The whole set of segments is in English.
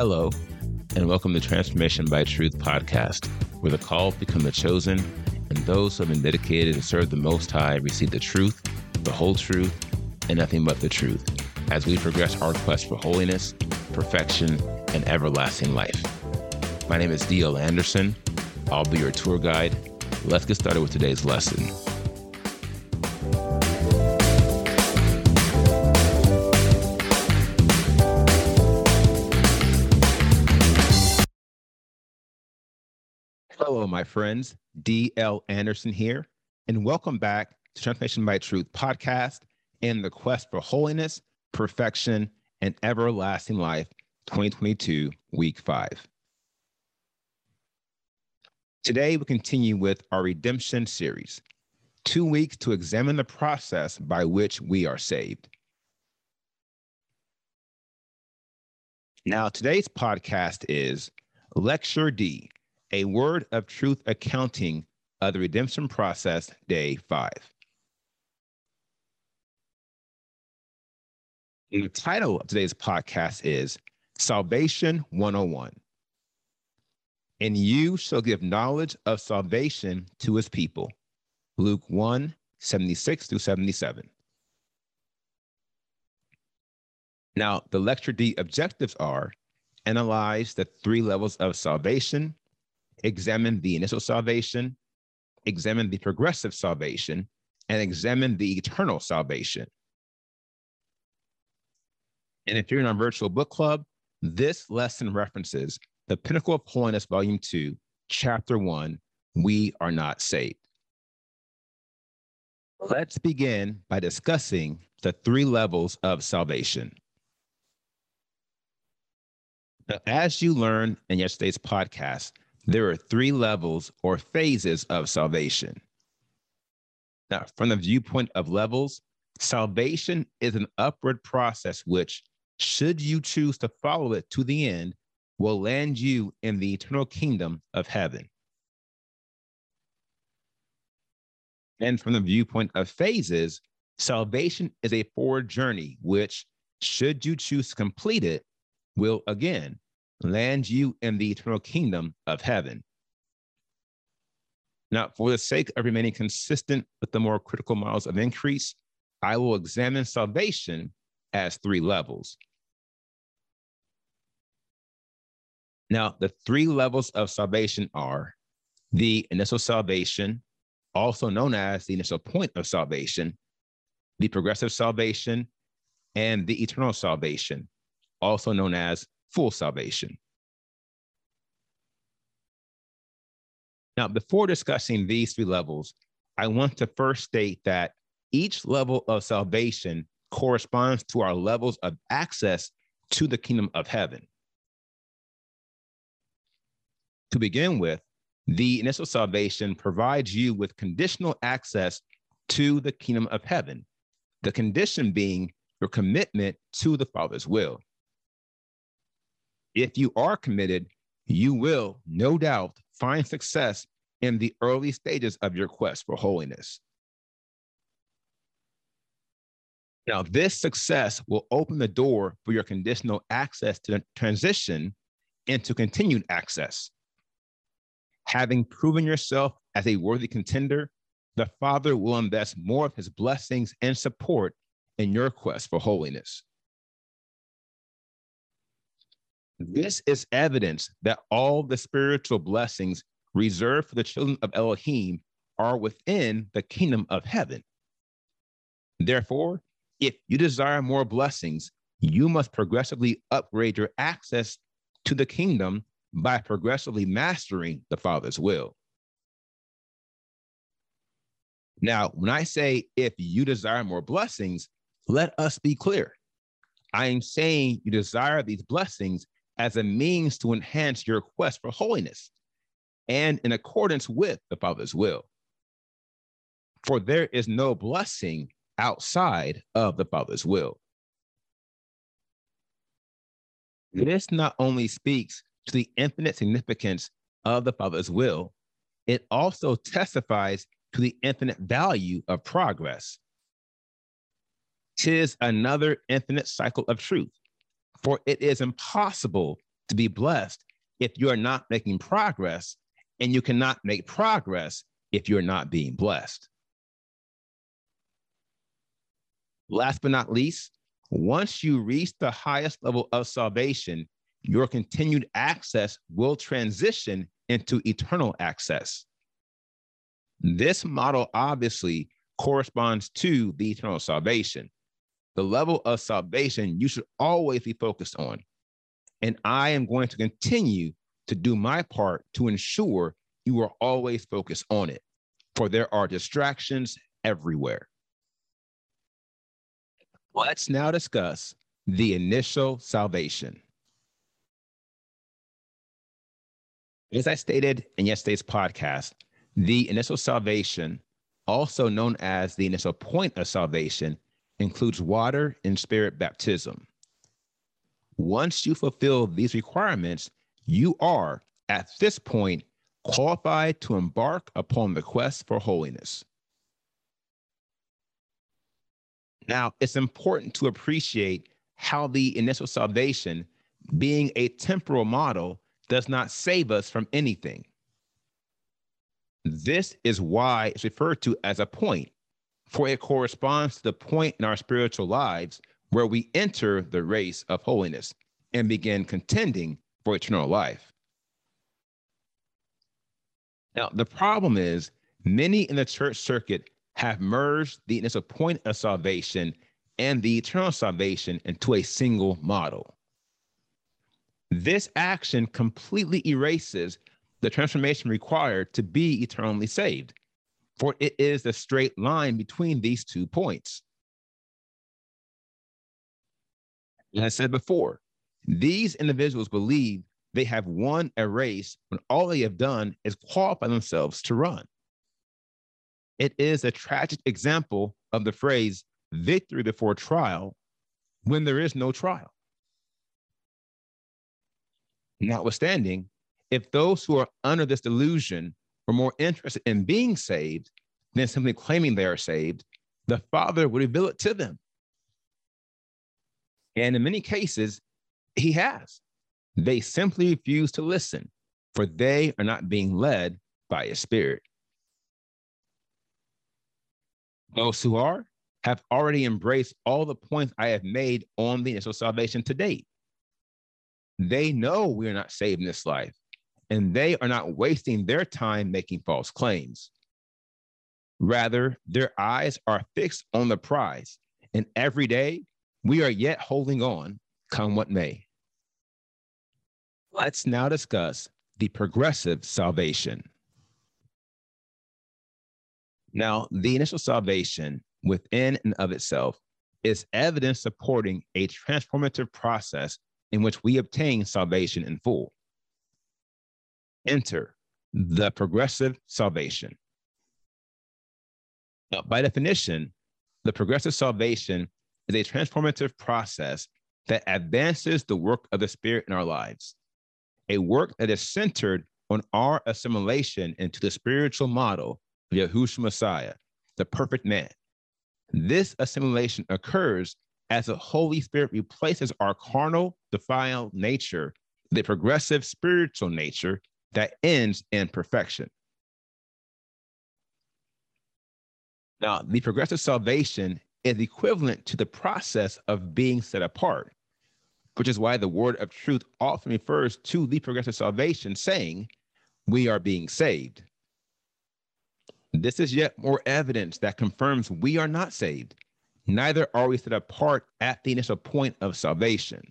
Hello, and welcome to Transformation by Truth podcast, where the called become the chosen, and those who have been dedicated to serve the Most High receive the truth, the whole truth, and nothing but the truth as we progress our quest for holiness, perfection, and everlasting life. My name is D.L. Anderson. I'll be your tour guide. Let's get started with today's lesson. Hello, my friends. D.L. Anderson here, and welcome back to Transformation by Truth podcast and the quest for holiness, perfection, and everlasting life 2022, week five. Today, we continue with our redemption series, two weeks to examine the process by which we are saved. Now, today's podcast is Lecture D a word of truth accounting of the redemption process, day five. the title of today's podcast is Salvation 101. And you shall give knowledge of salvation to his people. Luke 1 76 through 77. Now, the lecture D objectives are analyze the three levels of salvation, examine the initial salvation, examine the progressive salvation, and examine the eternal salvation. And if you're in our virtual book club, this lesson references the Pinnacle of Holiness, Volume 2, Chapter 1 We Are Not Saved. Let's begin by discussing the three levels of salvation. As you learned in yesterday's podcast, there are three levels or phases of salvation. Now, from the viewpoint of levels, salvation is an upward process which, should you choose to follow it to the end, will land you in the eternal kingdom of heaven. And from the viewpoint of phases, salvation is a forward journey, which, should you choose to complete it, will again land you in the eternal kingdom of heaven. Now, for the sake of remaining consistent with the more critical models of increase, I will examine salvation as three levels. Now, the three levels of salvation are the initial salvation, also known as the initial point of salvation, the progressive salvation, and the eternal salvation, also known as full salvation. Now, before discussing these three levels, I want to first state that each level of salvation corresponds to our levels of access to the kingdom of heaven. To begin with, the initial salvation provides you with conditional access to the kingdom of heaven, the condition being your commitment to the Father's will if you are committed, you will no doubt find success in the early stages of your quest for holiness. Now, this success will open the door for your conditional access to transition into continued access. Having proven yourself as a worthy contender, the Father will invest more of his blessings and support in your quest for holiness. This is evidence that all the spiritual blessings reserved for the children of Elohim are within the kingdom of heaven. Therefore, if you desire more blessings, you must progressively upgrade your access to the kingdom by progressively mastering the Father's will. Now, when I say if you desire more blessings, let us be clear. I am saying you desire these blessings as a means to enhance your quest for holiness and in accordance with the Father's will. For there is no blessing outside of the Father's will. This not only speaks to the infinite significance of the Father's will, it also testifies to the infinite value of progress. Tis another infinite cycle of truth for it is impossible to be blessed if you are not making progress, and you cannot make progress if you're not being blessed. Last but not least, once you reach the highest level of salvation, your continued access will transition into eternal access. This model obviously corresponds to the eternal salvation. The level of salvation you should always be focused on. And I am going to continue to do my part to ensure you are always focused on it, for there are distractions everywhere. Let's now discuss the initial salvation. As I stated in yesterday's podcast, the initial salvation, also known as the initial point of salvation, includes water and spirit baptism. Once you fulfill these requirements, you are at this point qualified to embark upon the quest for holiness. Now, it's important to appreciate how the initial salvation, being a temporal model, does not save us from anything. This is why it's referred to as a point, for it corresponds to the point in our spiritual lives where we enter the race of holiness and begin contending for eternal life. Now, the problem is many in the church circuit have merged the initial point of salvation and the eternal salvation into a single model. This action completely erases the transformation required to be eternally saved, for it is the straight line between these two points. As I said before, these individuals believe they have won a race when all they have done is qualify themselves to run. It is a tragic example of the phrase victory before trial when there is no trial. Notwithstanding, if those who are under this delusion were more interested in being saved than simply claiming they are saved, the Father would reveal it to them. And in many cases, He has. They simply refuse to listen, for they are not being led by His Spirit. Those who are have already embraced all the points I have made on the initial salvation to date. They know we are not saved in this life, and they are not wasting their time making false claims. Rather, their eyes are fixed on the prize, and every day we are yet holding on, come what may. Let's now discuss the progressive salvation. Now, the initial salvation within and of itself is evidence supporting a transformative process in which we obtain salvation in full. Enter the progressive salvation. Now, by definition, the progressive salvation is a transformative process that advances the work of the Spirit in our lives, a work that is centered on our assimilation into the spiritual model of Yahushua Messiah, the perfect man. This assimilation occurs as the Holy Spirit replaces our carnal, defiled nature, the progressive spiritual nature that ends in perfection. Now, the progressive salvation is equivalent to the process of being set apart, which is why the word of truth often refers to the progressive salvation, saying, We are being saved. This is yet more evidence that confirms we are not saved, neither are we set apart at the initial point of salvation.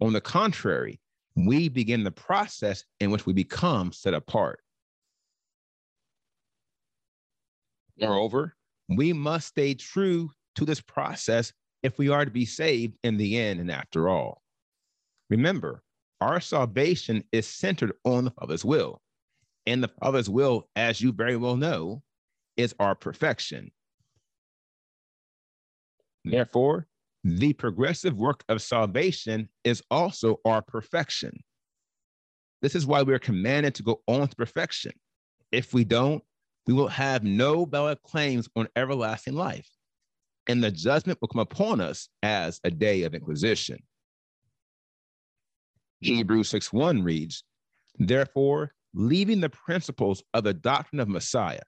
On the contrary, we begin the process in which we become set apart. Moreover, we must stay true to this process if we are to be saved in the end and after all. Remember, our salvation is centered on the Father's will. And the Father's will, as you very well know, is our perfection. Therefore, the progressive work of salvation is also our perfection. This is why we are commanded to go on to perfection. If we don't, we will have no valid claims on everlasting life, and the judgment will come upon us as a day of inquisition. Hebrews 6 1 reads, Therefore, leaving the principles of the doctrine of Messiah,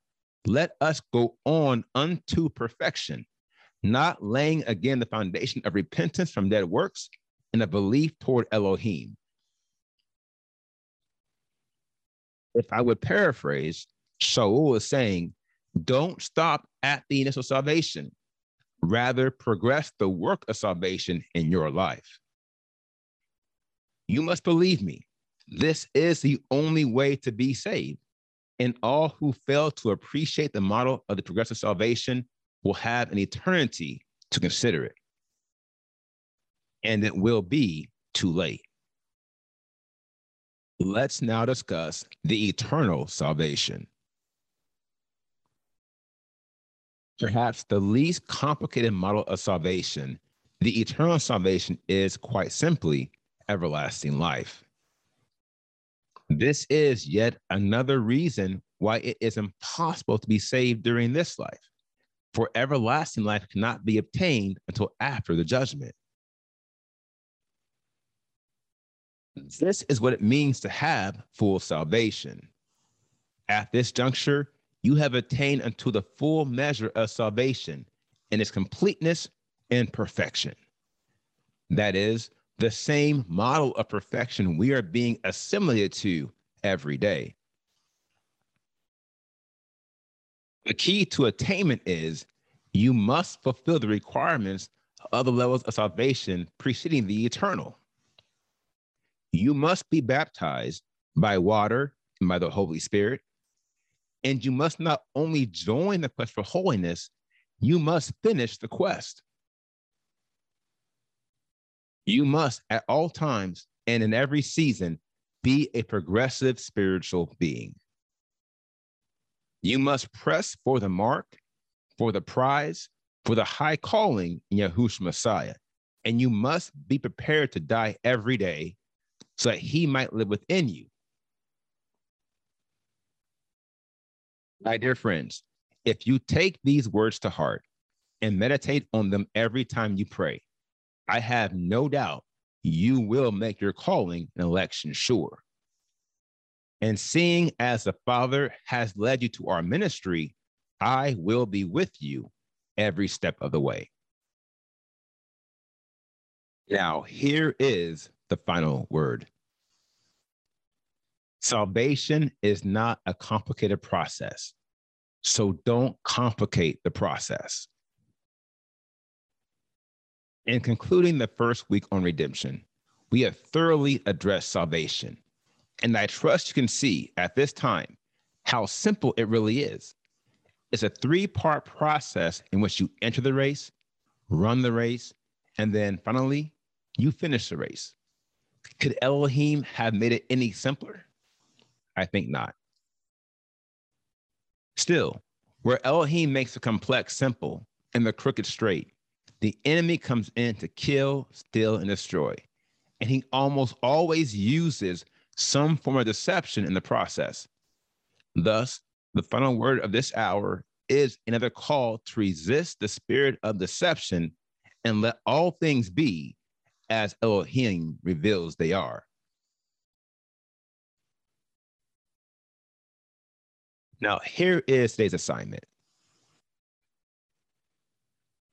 let us go on unto perfection, not laying again the foundation of repentance from dead works and a belief toward Elohim. If I would paraphrase, Shaul is saying, don't stop at the initial salvation. Rather, progress the work of salvation in your life. You must believe me. This is the only way to be saved. And all who fail to appreciate the model of the progressive salvation will have an eternity to consider it. And it will be too late. Let's now discuss the eternal salvation. Perhaps the least complicated model of salvation, the eternal salvation is quite simply everlasting life. This is yet another reason why it is impossible to be saved during this life, for everlasting life cannot be obtained until after the judgment. This is what it means to have full salvation. At this juncture, you have attained unto the full measure of salvation in its completeness and perfection. That is, the same model of perfection we are being assimilated to every day. The key to attainment is you must fulfill the requirements of the levels of salvation preceding the eternal. You must be baptized by water and by the Holy Spirit. And you must not only join the quest for holiness, you must finish the quest. You must at all times and in every season be a progressive spiritual being. You must press for the mark, for the prize, for the high calling in Yahushua Messiah. And you must be prepared to die every day so that he might live within you. My dear friends, if you take these words to heart and meditate on them every time you pray, I have no doubt you will make your calling and election sure. And seeing as the Father has led you to our ministry, I will be with you every step of the way. Now, here is the final word. Salvation is not a complicated process, so don't complicate the process. In concluding the first week on redemption, we have thoroughly addressed salvation. And I trust you can see at this time how simple it really is. It's a three part process in which you enter the race, run the race, and then finally, you finish the race. Could Elohim have made it any simpler? I think not. Still, where Elohim makes the complex simple and the crooked straight, the enemy comes in to kill, steal, and destroy. And he almost always uses some form of deception in the process. Thus, the final word of this hour is another call to resist the spirit of deception and let all things be as Elohim reveals they are. Now, here is today's assignment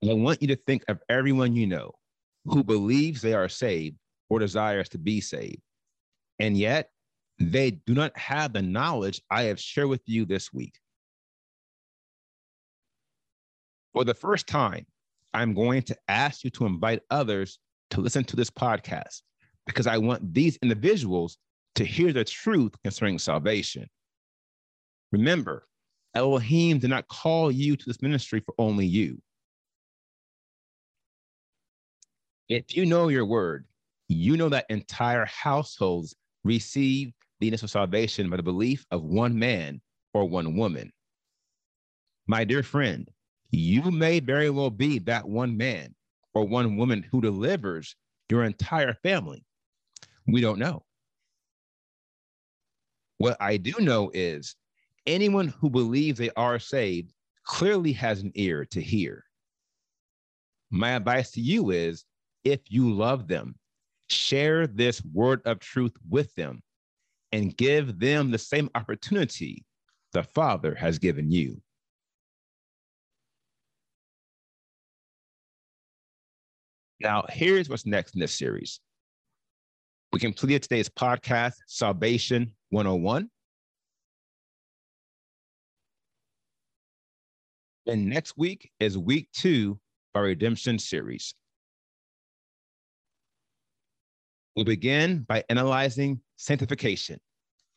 I want you to think of everyone you know who believes they are saved or desires to be saved. And yet, they do not have the knowledge I have shared with you this week. For the first time, I'm going to ask you to invite others to listen to this podcast because I want these individuals to hear the truth concerning salvation. Remember, Elohim did not call you to this ministry for only you. If you know your word, you know that entire households receive the initial salvation by the belief of one man or one woman. My dear friend, you may very well be that one man or one woman who delivers your entire family. We don't know. What I do know is anyone who believes they are saved clearly has an ear to hear. My advice to you is if you love them, Share this word of truth with them and give them the same opportunity the Father has given you. Now, here's what's next in this series. We completed today's podcast, Salvation 101. And next week is week two of our redemption series. We'll begin by analyzing sanctification.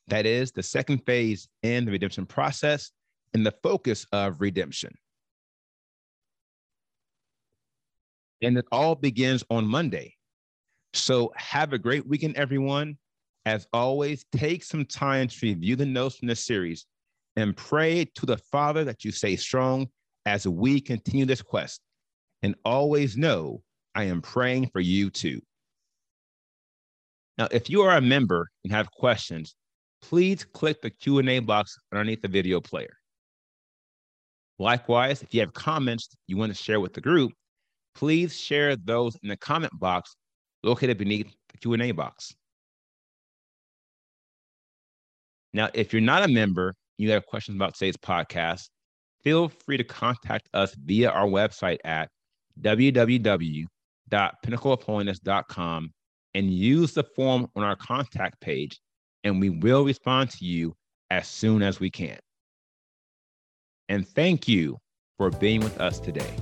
That is the second phase in the redemption process and the focus of redemption. And it all begins on Monday. So have a great weekend, everyone. As always, take some time to review the notes from this series and pray to the Father that you stay strong as we continue this quest. And always know I am praying for you too. Now, if you are a member and have questions, please click the Q&A box underneath the video player. Likewise, if you have comments you want to share with the group, please share those in the comment box located beneath the Q&A box. Now, if you're not a member, and you have questions about today's podcast, feel free to contact us via our website at www.pinnacleofholiness.com and use the form on our contact page, and we will respond to you as soon as we can. And thank you for being with us today.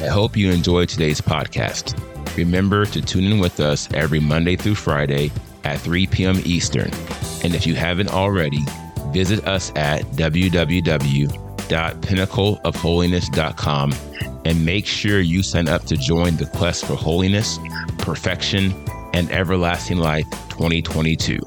I hope you enjoyed today's podcast. Remember to tune in with us every Monday through Friday at 3 p.m. Eastern. And if you haven't already, visit us at www.pinnacleofholiness.com and make sure you sign up to join the quest for holiness, perfection, and everlasting life 2022.